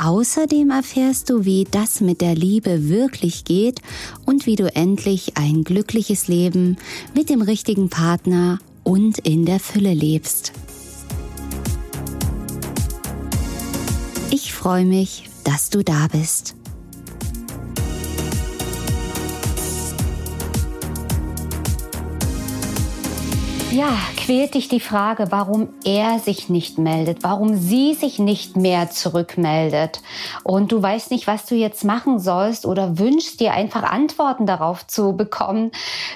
Außerdem erfährst du, wie das mit der Liebe wirklich geht und wie du endlich ein glückliches Leben mit dem richtigen Partner und in der Fülle lebst. Ich freue mich, dass du da bist. Ja, quält dich die Frage, warum er sich nicht meldet, warum sie sich nicht mehr zurückmeldet und du weißt nicht, was du jetzt machen sollst oder wünschst dir einfach Antworten darauf zu bekommen.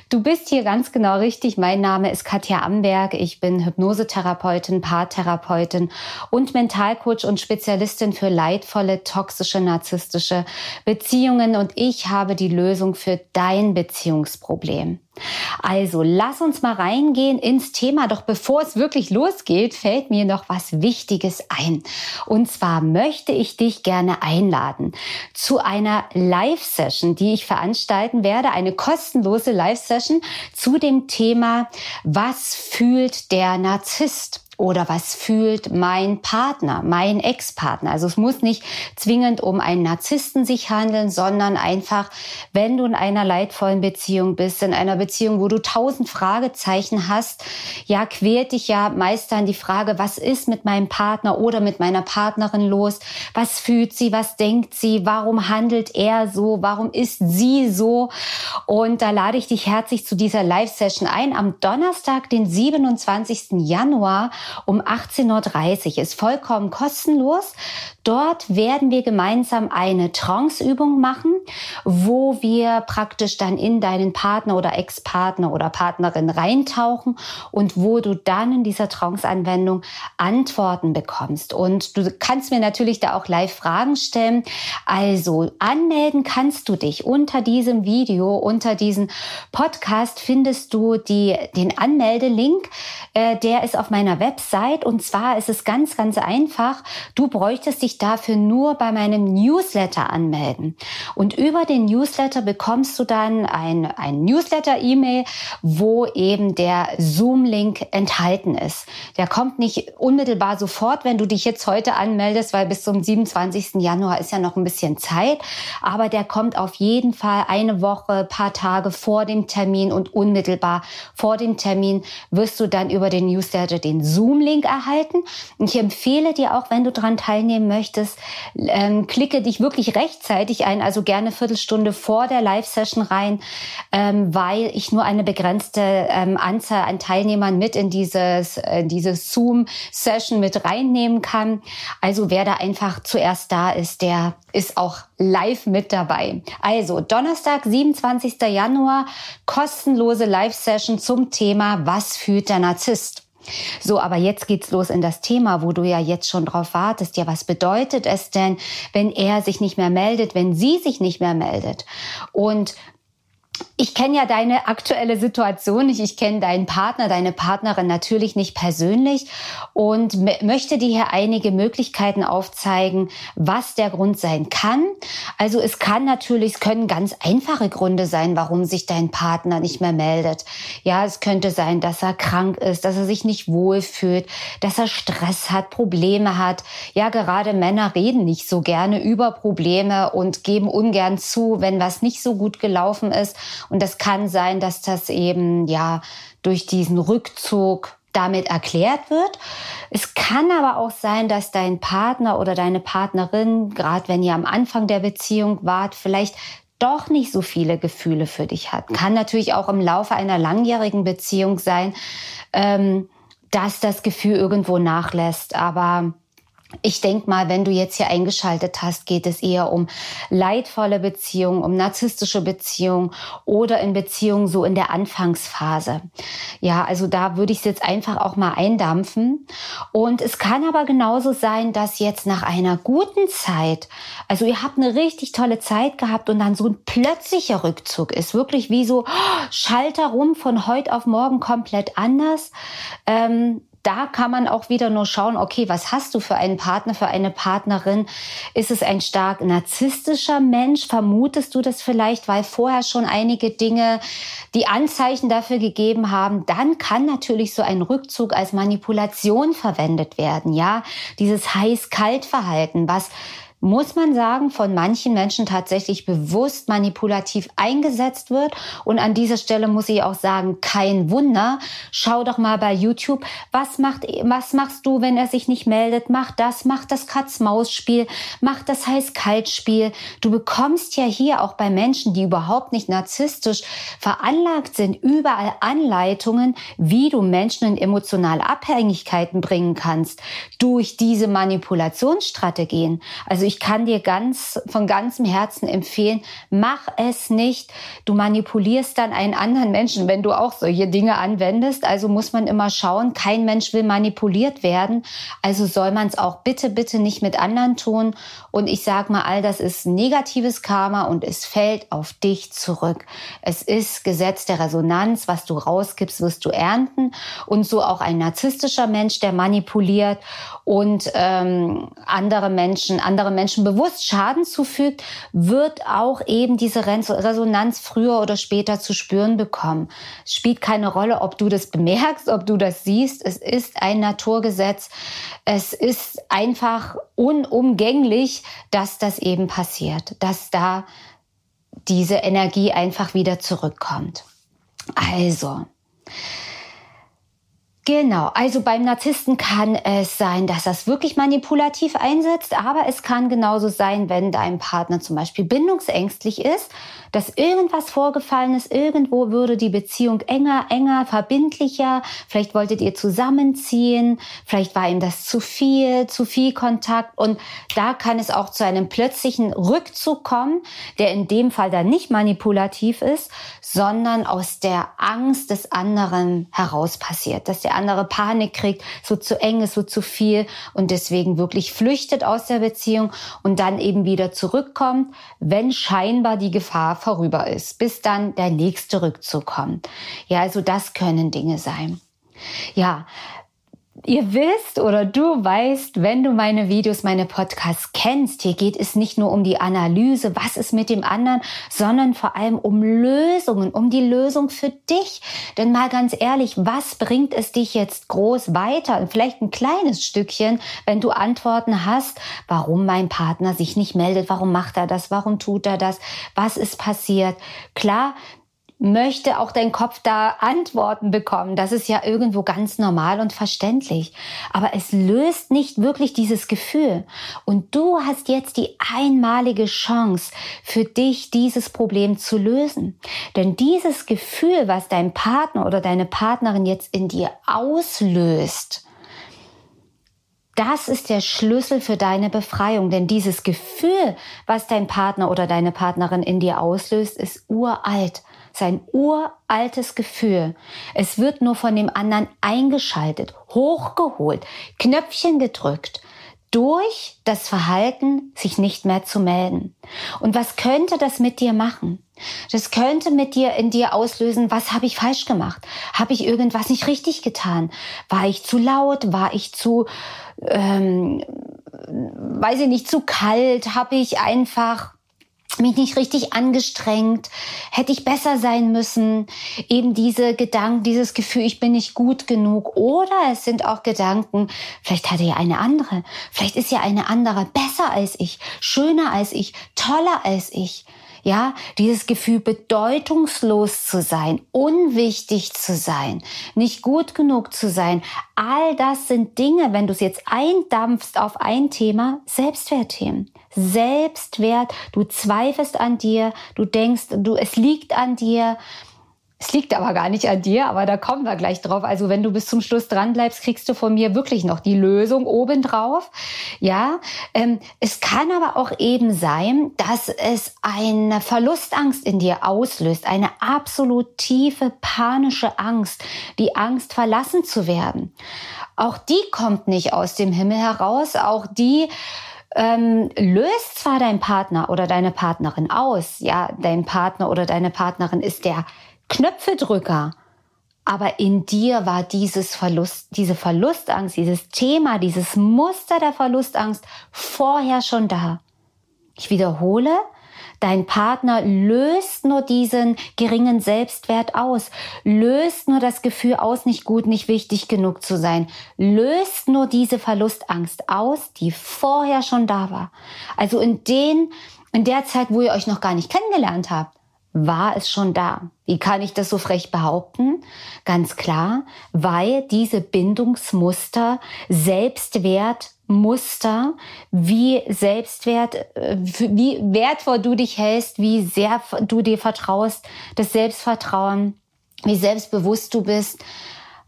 Du bist hier ganz genau richtig. Mein Name ist Katja Amberg. Ich bin Hypnosetherapeutin, Paartherapeutin und Mentalcoach und Spezialistin für leidvolle, toxische, narzisstische Beziehungen und ich habe die Lösung für dein Beziehungsproblem. Also lass uns mal reingehen ins Thema. Doch bevor es wirklich losgeht, fällt mir noch was Wichtiges ein. Und zwar möchte ich dich gerne einladen zu einer Live-Session, die ich veranstalten werde. Eine kostenlose Live-Session zu dem Thema, was fühlt der Narzisst? Oder was fühlt mein Partner, mein Ex-Partner. Also es muss nicht zwingend um einen Narzissten sich handeln, sondern einfach, wenn du in einer leidvollen Beziehung bist, in einer Beziehung, wo du tausend Fragezeichen hast, ja, quält dich ja meist dann die Frage, was ist mit meinem Partner oder mit meiner Partnerin los? Was fühlt sie? Was denkt sie? Warum handelt er so? Warum ist sie so? Und da lade ich dich herzlich zu dieser Live-Session ein am Donnerstag, den 27. Januar um 18.30 Uhr. Ist vollkommen kostenlos. Dort werden wir gemeinsam eine Trance-Übung machen, wo wir praktisch dann in deinen Partner oder Ex-Partner oder Partnerin reintauchen und wo du dann in dieser Trance-Anwendung Antworten bekommst. Und du kannst mir natürlich da auch live Fragen stellen. Also anmelden kannst du dich unter diesem Video, unter diesem Podcast findest du die, den Anmeldelink. Äh, der ist auf meiner Website und zwar ist es ganz, ganz einfach. Du bräuchtest dich dafür nur bei meinem Newsletter anmelden. Und über den Newsletter bekommst du dann ein, ein Newsletter-E-Mail, wo eben der Zoom-Link enthalten ist. Der kommt nicht unmittelbar sofort, wenn du dich jetzt heute anmeldest, weil bis zum 27. Januar ist ja noch ein bisschen Zeit. Aber der kommt auf jeden Fall eine Woche, paar Tage vor dem Termin und unmittelbar vor dem Termin wirst du dann über den Newsletter den Zoom-Link erhalten. Und ich empfehle dir auch, wenn du daran teilnehmen möchtest, ähm, klicke dich wirklich rechtzeitig ein, also gerne Viertelstunde vor der Live-Session rein, ähm, weil ich nur eine begrenzte ähm, Anzahl an Teilnehmern mit in dieses, äh, dieses Zoom-Session mit reinnehmen kann. Also wer da einfach zuerst da ist, der ist auch live mit dabei. Also Donnerstag, 27. Januar, kostenlose Live-Session zum Thema Was fühlt der Narzisst? So, aber jetzt geht's los in das Thema, wo du ja jetzt schon drauf wartest. Ja, was bedeutet es denn, wenn er sich nicht mehr meldet, wenn sie sich nicht mehr meldet? Und ich kenne ja deine aktuelle Situation nicht. Ich kenne deinen Partner, deine Partnerin natürlich nicht persönlich und möchte dir hier einige Möglichkeiten aufzeigen, was der Grund sein kann. Also es kann natürlich, es können ganz einfache Gründe sein, warum sich dein Partner nicht mehr meldet. Ja, es könnte sein, dass er krank ist, dass er sich nicht wohlfühlt, dass er Stress hat, Probleme hat. Ja, gerade Männer reden nicht so gerne über Probleme und geben ungern zu, wenn was nicht so gut gelaufen ist. Und das kann sein, dass das eben ja durch diesen Rückzug damit erklärt wird. Es kann aber auch sein, dass dein Partner oder deine Partnerin, gerade wenn ihr am Anfang der Beziehung wart, vielleicht doch nicht so viele Gefühle für dich hat. Kann natürlich auch im Laufe einer langjährigen Beziehung sein, ähm, dass das Gefühl irgendwo nachlässt. Aber ich denke mal, wenn du jetzt hier eingeschaltet hast, geht es eher um leidvolle Beziehungen, um narzisstische Beziehungen oder in Beziehungen so in der Anfangsphase. Ja, also da würde ich es jetzt einfach auch mal eindampfen. Und es kann aber genauso sein, dass jetzt nach einer guten Zeit, also ihr habt eine richtig tolle Zeit gehabt und dann so ein plötzlicher Rückzug ist, wirklich wie so oh, Schalter rum von heute auf morgen komplett anders. Ähm, da kann man auch wieder nur schauen, okay, was hast du für einen Partner, für eine Partnerin? Ist es ein stark narzisstischer Mensch? Vermutest du das vielleicht, weil vorher schon einige Dinge die Anzeichen dafür gegeben haben? Dann kann natürlich so ein Rückzug als Manipulation verwendet werden, ja? Dieses heiß-kalt-Verhalten, was muss man sagen, von manchen Menschen tatsächlich bewusst manipulativ eingesetzt wird. Und an dieser Stelle muss ich auch sagen, kein Wunder. Schau doch mal bei YouTube, was macht, was machst du, wenn er sich nicht meldet? Mach das, mach das Katz-Maus-Spiel, mach das Heiß-Kalt-Spiel. Du bekommst ja hier auch bei Menschen, die überhaupt nicht narzisstisch veranlagt sind, überall Anleitungen, wie du Menschen in emotionale Abhängigkeiten bringen kannst durch diese Manipulationsstrategien. Also kann dir ganz von ganzem Herzen empfehlen, mach es nicht. Du manipulierst dann einen anderen Menschen, wenn du auch solche Dinge anwendest. Also muss man immer schauen, kein Mensch will manipuliert werden. Also soll man es auch bitte, bitte nicht mit anderen tun. Und ich sag mal, all das ist negatives Karma und es fällt auf dich zurück. Es ist Gesetz der Resonanz. Was du rausgibst, wirst du ernten. Und so auch ein narzisstischer Mensch, der manipuliert und ähm, andere Menschen, andere Menschen Menschen bewusst Schaden zufügt, wird auch eben diese Resonanz früher oder später zu spüren bekommen. Spielt keine Rolle, ob du das bemerkst, ob du das siehst. Es ist ein Naturgesetz. Es ist einfach unumgänglich, dass das eben passiert, dass da diese Energie einfach wieder zurückkommt. Also, Genau, also beim Narzissten kann es sein, dass das wirklich manipulativ einsetzt, aber es kann genauso sein, wenn dein Partner zum Beispiel bindungsängstlich ist, dass irgendwas vorgefallen ist, irgendwo würde die Beziehung enger, enger, verbindlicher, vielleicht wolltet ihr zusammenziehen, vielleicht war ihm das zu viel, zu viel Kontakt und da kann es auch zu einem plötzlichen Rückzug kommen, der in dem Fall dann nicht manipulativ ist, sondern aus der Angst des anderen heraus passiert, dass der der andere Panik kriegt, so zu eng ist, so zu viel und deswegen wirklich flüchtet aus der Beziehung und dann eben wieder zurückkommt, wenn scheinbar die Gefahr vorüber ist, bis dann der nächste Rückzug kommt. Ja, also das können Dinge sein. Ja, Ihr wisst oder du weißt, wenn du meine Videos, meine Podcasts kennst, hier geht es nicht nur um die Analyse, was ist mit dem anderen, sondern vor allem um Lösungen, um die Lösung für dich. Denn mal ganz ehrlich, was bringt es dich jetzt groß weiter? Vielleicht ein kleines Stückchen, wenn du Antworten hast, warum mein Partner sich nicht meldet, warum macht er das, warum tut er das, was ist passiert. Klar, möchte auch dein Kopf da Antworten bekommen. Das ist ja irgendwo ganz normal und verständlich. Aber es löst nicht wirklich dieses Gefühl. Und du hast jetzt die einmalige Chance für dich, dieses Problem zu lösen. Denn dieses Gefühl, was dein Partner oder deine Partnerin jetzt in dir auslöst, das ist der Schlüssel für deine Befreiung, denn dieses Gefühl, was dein Partner oder deine Partnerin in dir auslöst, ist uralt sein uraltes Gefühl. Es wird nur von dem anderen eingeschaltet, hochgeholt, Knöpfchen gedrückt durch das Verhalten, sich nicht mehr zu melden. Und was könnte das mit dir machen? Das könnte mit dir in dir auslösen, was habe ich falsch gemacht? Habe ich irgendwas nicht richtig getan? War ich zu laut? War ich zu, ähm, weiß ich nicht, zu kalt? Habe ich einfach mich nicht richtig angestrengt, hätte ich besser sein müssen, eben diese Gedanken, dieses Gefühl, ich bin nicht gut genug. Oder es sind auch Gedanken, vielleicht hatte ja eine andere, vielleicht ist ja eine andere besser als ich, schöner als ich, toller als ich. Ja, dieses Gefühl, bedeutungslos zu sein, unwichtig zu sein, nicht gut genug zu sein, all das sind Dinge, wenn du es jetzt eindampfst auf ein Thema, Selbstwertthemen. Selbstwert, du zweifelst an dir, du denkst, du, es liegt an dir, Es liegt aber gar nicht an dir, aber da kommen wir gleich drauf. Also wenn du bis zum Schluss dran bleibst, kriegst du von mir wirklich noch die Lösung obendrauf. Ja, ähm, es kann aber auch eben sein, dass es eine Verlustangst in dir auslöst, eine absolut tiefe panische Angst, die Angst verlassen zu werden. Auch die kommt nicht aus dem Himmel heraus, auch die ähm, löst zwar dein Partner oder deine Partnerin aus, ja, dein Partner oder deine Partnerin ist der Knöpfedrücker. Aber in dir war dieses Verlust, diese Verlustangst, dieses Thema, dieses Muster der Verlustangst vorher schon da. Ich wiederhole, dein Partner löst nur diesen geringen Selbstwert aus, löst nur das Gefühl aus, nicht gut, nicht wichtig genug zu sein, löst nur diese Verlustangst aus, die vorher schon da war. Also in den, in der Zeit, wo ihr euch noch gar nicht kennengelernt habt, war es schon da. Wie kann ich das so frech behaupten? Ganz klar, weil diese Bindungsmuster, Selbstwertmuster, wie Selbstwert, äh, wie wertvoll du dich hältst, wie sehr du dir vertraust, das Selbstvertrauen, wie selbstbewusst du bist,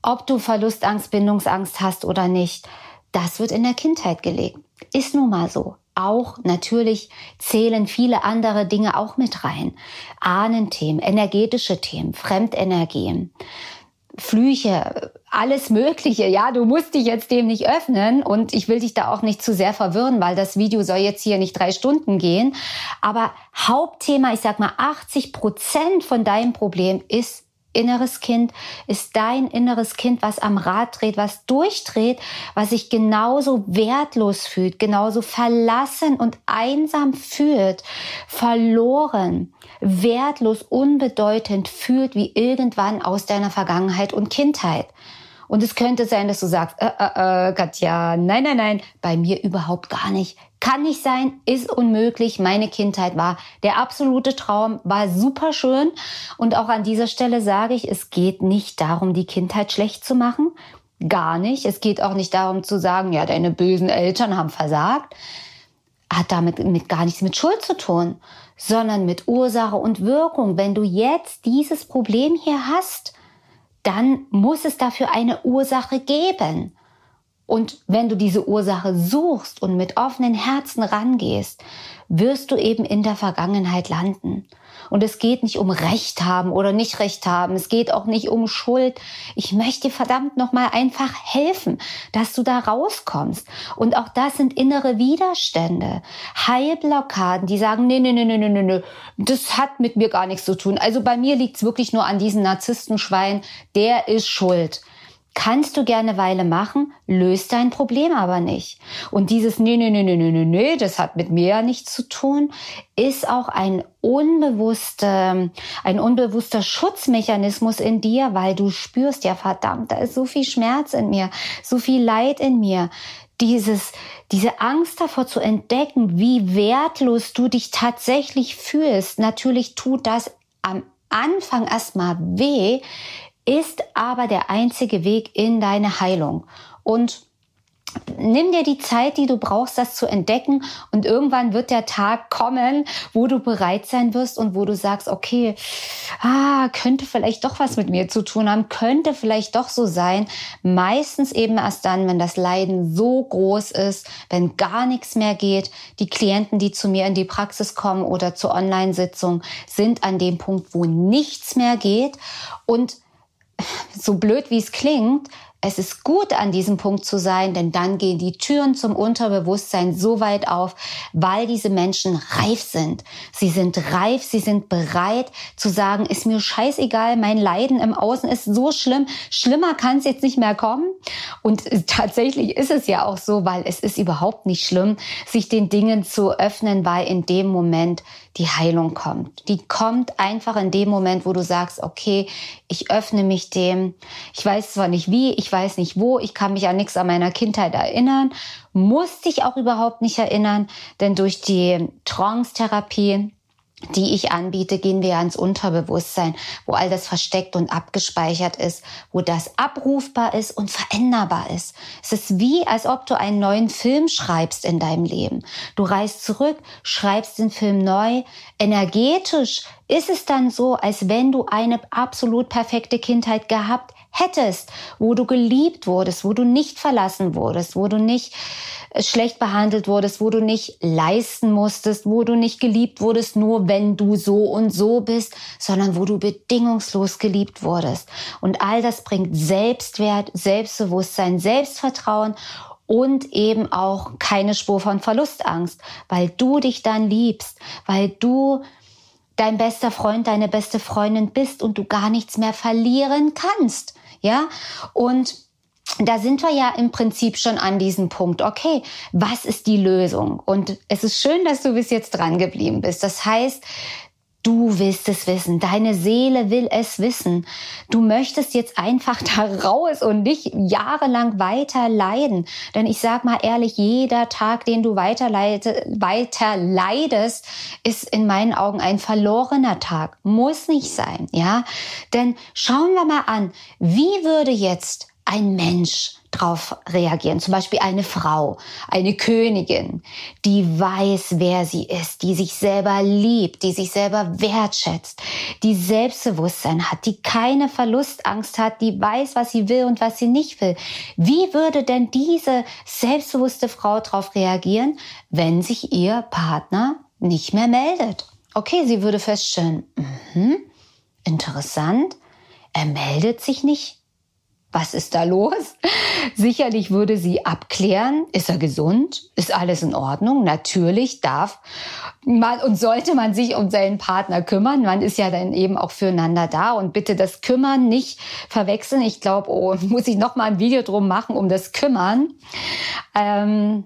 ob du Verlustangst, Bindungsangst hast oder nicht, das wird in der Kindheit gelegt. Ist nun mal so auch natürlich zählen viele andere Dinge auch mit rein. Ahnenthemen, energetische Themen, Fremdenergien. Flüche, alles Mögliche. Ja, du musst dich jetzt dem nicht öffnen und ich will dich da auch nicht zu sehr verwirren, weil das Video soll jetzt hier nicht drei Stunden gehen. Aber Hauptthema, ich sag mal, 80 Prozent von deinem Problem ist inneres Kind ist dein inneres Kind, was am Rad dreht, was durchdreht, was sich genauso wertlos fühlt, genauso verlassen und einsam fühlt, verloren, wertlos, unbedeutend fühlt wie irgendwann aus deiner Vergangenheit und Kindheit. Und es könnte sein, dass du sagst, äh, äh, äh, Katja, nein, nein, nein, bei mir überhaupt gar nicht. Kann nicht sein, ist unmöglich. Meine Kindheit war der absolute Traum, war super schön. Und auch an dieser Stelle sage ich, es geht nicht darum, die Kindheit schlecht zu machen. Gar nicht. Es geht auch nicht darum zu sagen, ja, deine bösen Eltern haben versagt. Hat damit mit gar nichts mit Schuld zu tun, sondern mit Ursache und Wirkung. Wenn du jetzt dieses Problem hier hast, dann muss es dafür eine Ursache geben. Und wenn du diese Ursache suchst und mit offenen Herzen rangehst, wirst du eben in der Vergangenheit landen. Und es geht nicht um Recht haben oder nicht Recht haben. Es geht auch nicht um Schuld. Ich möchte verdammt nochmal einfach helfen, dass du da rauskommst. Und auch das sind innere Widerstände. Heilblockaden, die sagen, nee, nee, nee, nee, nee, nee, das hat mit mir gar nichts zu tun. Also bei mir liegt's wirklich nur an diesem Narzisstenschwein. Der ist schuld. Kannst du gerne Weile machen, löst dein Problem aber nicht. Und dieses nee, nee, nee, nee, nee, nee, nee, das hat mit mir ja nichts zu tun, ist auch ein unbewusster, ein unbewusster Schutzmechanismus in dir, weil du spürst, ja verdammt, da ist so viel Schmerz in mir, so viel Leid in mir. Dieses, diese Angst davor zu entdecken, wie wertlos du dich tatsächlich fühlst. Natürlich tut das am Anfang erstmal weh, ist aber der einzige Weg in deine Heilung. Und nimm dir die Zeit, die du brauchst, das zu entdecken. Und irgendwann wird der Tag kommen, wo du bereit sein wirst und wo du sagst, okay, ah, könnte vielleicht doch was mit mir zu tun haben, könnte vielleicht doch so sein. Meistens eben erst dann, wenn das Leiden so groß ist, wenn gar nichts mehr geht. Die Klienten, die zu mir in die Praxis kommen oder zur Online-Sitzung, sind an dem Punkt, wo nichts mehr geht. Und so blöd wie es klingt, es ist gut, an diesem Punkt zu sein, denn dann gehen die Türen zum Unterbewusstsein so weit auf, weil diese Menschen reif sind. Sie sind reif, sie sind bereit zu sagen, ist mir scheißegal, mein Leiden im Außen ist so schlimm, schlimmer kann es jetzt nicht mehr kommen. Und tatsächlich ist es ja auch so, weil es ist überhaupt nicht schlimm, sich den Dingen zu öffnen, weil in dem Moment die Heilung kommt. Die kommt einfach in dem Moment, wo du sagst, okay, ich öffne mich dem. Ich weiß zwar nicht wie, ich weiß nicht wo, ich kann mich an nichts an meiner Kindheit erinnern, muss dich auch überhaupt nicht erinnern, denn durch die Trance-Therapie die ich anbiete, gehen wir ans Unterbewusstsein, wo all das versteckt und abgespeichert ist, wo das abrufbar ist und veränderbar ist. Es ist wie, als ob du einen neuen Film schreibst in deinem Leben. Du reist zurück, schreibst den Film neu. Energetisch ist es dann so, als wenn du eine absolut perfekte Kindheit gehabt hättest, wo du geliebt wurdest, wo du nicht verlassen wurdest, wo du nicht schlecht behandelt wurdest, wo du nicht leisten musstest, wo du nicht geliebt wurdest, nur wenn du so und so bist, sondern wo du bedingungslos geliebt wurdest. Und all das bringt Selbstwert, Selbstbewusstsein, Selbstvertrauen und eben auch keine Spur von Verlustangst, weil du dich dann liebst, weil du dein bester Freund, deine beste Freundin bist und du gar nichts mehr verlieren kannst. Ja, und da sind wir ja im Prinzip schon an diesem Punkt. Okay, was ist die Lösung? Und es ist schön, dass du bis jetzt dran geblieben bist. Das heißt, Du willst es wissen. Deine Seele will es wissen. Du möchtest jetzt einfach da raus und nicht jahrelang weiter leiden. Denn ich sag mal ehrlich, jeder Tag, den du weiter, leide, weiter leidest, ist in meinen Augen ein verlorener Tag. Muss nicht sein, ja? Denn schauen wir mal an, wie würde jetzt ein Mensch drauf reagieren. Zum Beispiel eine Frau, eine Königin, die weiß, wer sie ist, die sich selber liebt, die sich selber wertschätzt, die Selbstbewusstsein hat, die keine Verlustangst hat, die weiß, was sie will und was sie nicht will. Wie würde denn diese selbstbewusste Frau darauf reagieren, wenn sich ihr Partner nicht mehr meldet? Okay, sie würde feststellen, mh, interessant, er meldet sich nicht was ist da los? Sicherlich würde sie abklären, ist er gesund? Ist alles in Ordnung? Natürlich darf man und sollte man sich um seinen Partner kümmern. Man ist ja dann eben auch füreinander da und bitte das Kümmern nicht verwechseln. Ich glaube, oh, muss ich noch mal ein Video drum machen um das Kümmern. Ähm,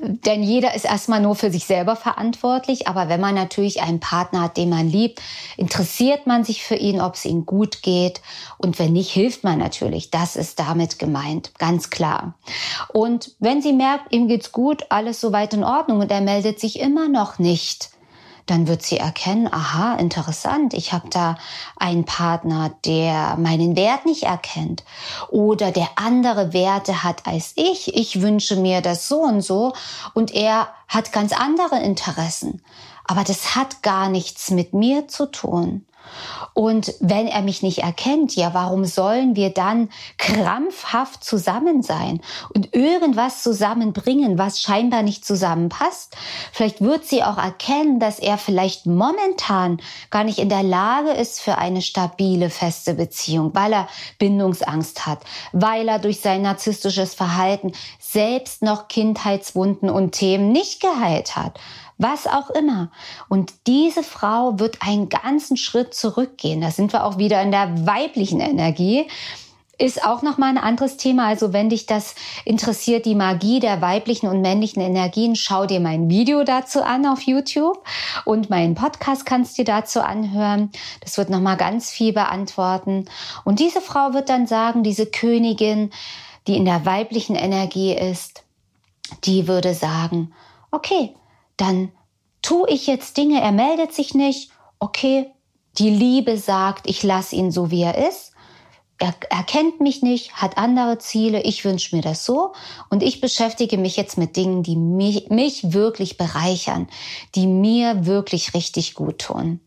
denn jeder ist erstmal nur für sich selber verantwortlich. Aber wenn man natürlich einen Partner hat, den man liebt, interessiert man sich für ihn, ob es ihm gut geht. Und wenn nicht, hilft man natürlich. Das ist damit gemeint, ganz klar. Und wenn sie merkt, ihm geht's gut, alles soweit in Ordnung und er meldet sich immer noch nicht, dann wird sie erkennen, aha, interessant, ich habe da einen Partner, der meinen Wert nicht erkennt oder der andere Werte hat als ich. Ich wünsche mir das so und so und er hat ganz andere Interessen. Aber das hat gar nichts mit mir zu tun. Und wenn er mich nicht erkennt, ja, warum sollen wir dann krampfhaft zusammen sein und irgendwas zusammenbringen, was scheinbar nicht zusammenpasst? Vielleicht wird sie auch erkennen, dass er vielleicht momentan gar nicht in der Lage ist für eine stabile, feste Beziehung, weil er Bindungsangst hat, weil er durch sein narzisstisches Verhalten selbst noch Kindheitswunden und Themen nicht geheilt hat was auch immer. Und diese Frau wird einen ganzen Schritt zurückgehen. Da sind wir auch wieder in der weiblichen Energie ist auch noch mal ein anderes Thema. Also wenn dich das interessiert, die Magie der weiblichen und männlichen Energien, schau dir mein Video dazu an auf YouTube und meinen Podcast kannst du dir dazu anhören. Das wird noch mal ganz viel beantworten. Und diese Frau wird dann sagen, diese Königin, die in der weiblichen Energie ist, die würde sagen, okay, dann tue ich jetzt Dinge, er meldet sich nicht, okay, die Liebe sagt, ich lasse ihn so, wie er ist er, er kennt mich nicht, hat andere Ziele, ich wünsche mir das so und ich beschäftige mich jetzt mit Dingen, die mich, mich wirklich bereichern, die mir wirklich richtig gut tun.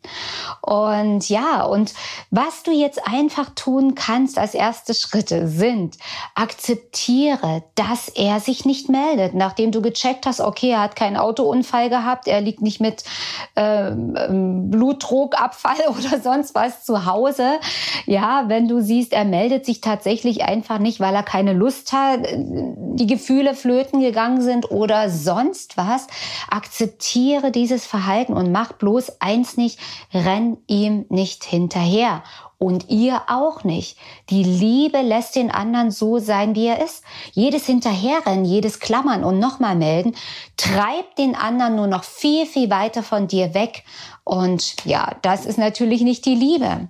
Und ja, und was du jetzt einfach tun kannst als erste Schritte sind, akzeptiere, dass er sich nicht meldet, nachdem du gecheckt hast, okay, er hat keinen Autounfall gehabt, er liegt nicht mit ähm, Blutdruckabfall oder sonst was zu Hause. Ja, wenn du siehst, er meldet sich tatsächlich einfach nicht, weil er keine Lust hat, die Gefühle flöten gegangen sind oder sonst was. Akzeptiere dieses Verhalten und mach bloß eins nicht, renn ihm nicht hinterher. Und ihr auch nicht. Die Liebe lässt den anderen so sein, wie er ist. Jedes Hinterherrennen, jedes Klammern und nochmal melden, treibt den anderen nur noch viel, viel weiter von dir weg. Und ja, das ist natürlich nicht die Liebe.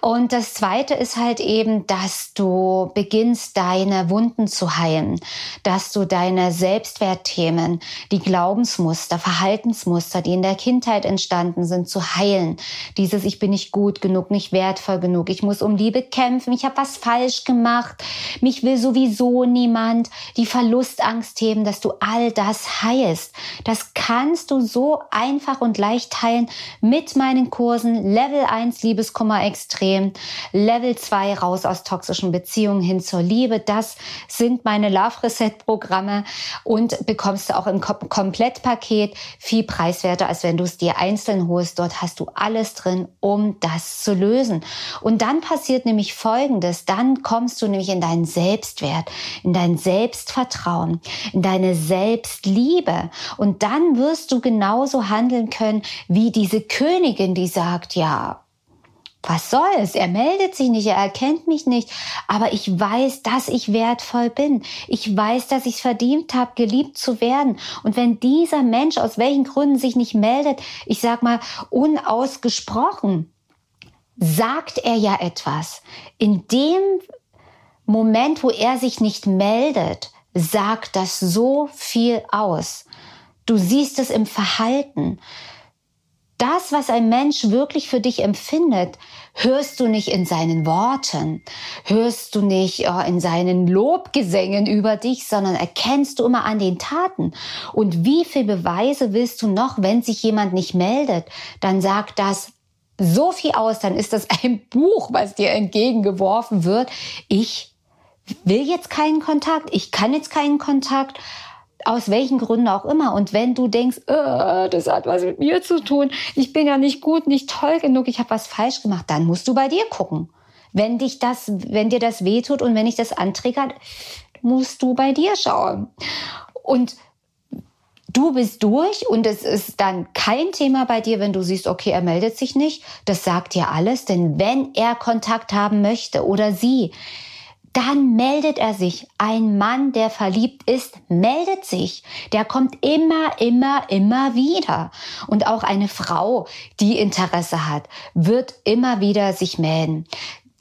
Und das zweite ist halt eben, dass du beginnst, deine Wunden zu heilen, dass du deine Selbstwertthemen, die Glaubensmuster, Verhaltensmuster, die in der Kindheit entstanden sind, zu heilen. Dieses Ich bin nicht gut genug, nicht wertvoll genug, ich muss um Liebe kämpfen, ich habe was falsch gemacht, mich will sowieso niemand, die Verlustangstthemen, dass du all das heilst. Das kannst du so einfach und leicht heilen mit meinen Kursen Level 1 Liebeskummer extrem, Level 2 raus aus toxischen Beziehungen hin zur Liebe. Das sind meine Love Reset Programme und bekommst du auch im Komplettpaket viel preiswerter, als wenn du es dir einzeln holst. Dort hast du alles drin, um das zu lösen. Und dann passiert nämlich Folgendes. Dann kommst du nämlich in deinen Selbstwert, in dein Selbstvertrauen, in deine Selbstliebe. Und dann wirst du genauso handeln können wie diese Königin, die sagt, ja, was soll's? Er meldet sich nicht, er erkennt mich nicht, aber ich weiß, dass ich wertvoll bin. Ich weiß, dass ich es verdient habe, geliebt zu werden. Und wenn dieser Mensch aus welchen Gründen sich nicht meldet, ich sag mal unausgesprochen, sagt er ja etwas. In dem Moment, wo er sich nicht meldet, sagt das so viel aus. Du siehst es im Verhalten das, was ein Mensch wirklich für dich empfindet, hörst du nicht in seinen Worten, hörst du nicht in seinen Lobgesängen über dich, sondern erkennst du immer an den Taten. Und wie viel Beweise willst du noch, wenn sich jemand nicht meldet? Dann sagt das so viel aus, dann ist das ein Buch, was dir entgegengeworfen wird. Ich will jetzt keinen Kontakt, ich kann jetzt keinen Kontakt aus welchen Gründen auch immer. Und wenn du denkst, äh, das hat was mit mir zu tun, ich bin ja nicht gut, nicht toll genug, ich habe was falsch gemacht, dann musst du bei dir gucken. Wenn dich das, wenn dir das wehtut und wenn dich das antriggert, musst du bei dir schauen. Und du bist durch und es ist dann kein Thema bei dir, wenn du siehst, okay, er meldet sich nicht. Das sagt dir alles, denn wenn er Kontakt haben möchte oder sie, dann meldet er sich. Ein Mann, der verliebt ist, meldet sich. Der kommt immer, immer, immer wieder. Und auch eine Frau, die Interesse hat, wird immer wieder sich melden.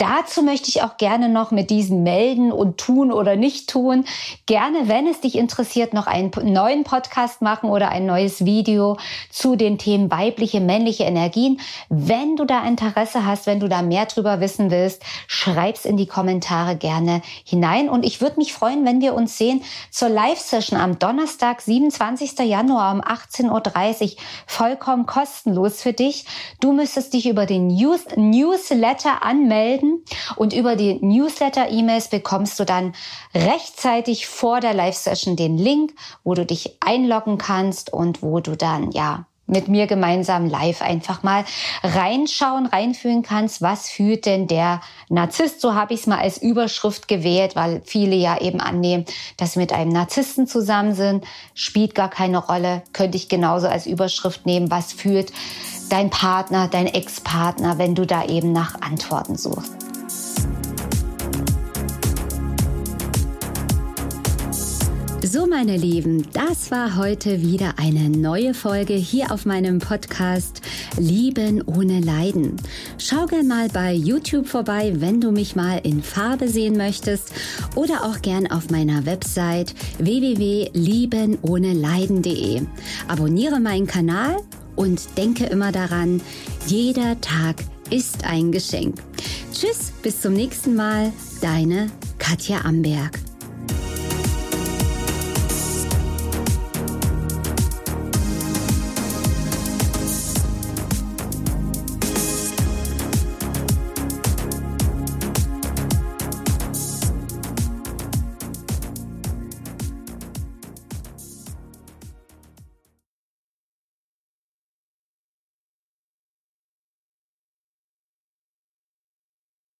Dazu möchte ich auch gerne noch mit diesen Melden und tun oder nicht tun, gerne, wenn es dich interessiert, noch einen neuen Podcast machen oder ein neues Video zu den Themen weibliche, männliche Energien. Wenn du da Interesse hast, wenn du da mehr drüber wissen willst, schreib's in die Kommentare gerne hinein. Und ich würde mich freuen, wenn wir uns sehen zur Live-Session am Donnerstag, 27. Januar um 18.30 Uhr, vollkommen kostenlos für dich. Du müsstest dich über den News Newsletter anmelden und über die Newsletter-E-Mails bekommst du dann rechtzeitig vor der Live-Session den Link, wo du dich einloggen kannst und wo du dann, ja, mit mir gemeinsam live einfach mal reinschauen, reinfühlen kannst, was fühlt denn der Narzisst? So habe ich es mal als Überschrift gewählt, weil viele ja eben annehmen, dass sie mit einem Narzissten zusammen sind. Spielt gar keine Rolle, könnte ich genauso als Überschrift nehmen, was fühlt dein Partner, dein Ex-Partner, wenn du da eben nach Antworten suchst. So, meine Lieben, das war heute wieder eine neue Folge hier auf meinem Podcast Lieben ohne Leiden. Schau gern mal bei YouTube vorbei, wenn du mich mal in Farbe sehen möchtest oder auch gern auf meiner Website www.liebenohneleiden.de. Abonniere meinen Kanal und denke immer daran, jeder Tag ist ein Geschenk. Tschüss, bis zum nächsten Mal, deine Katja Amberg.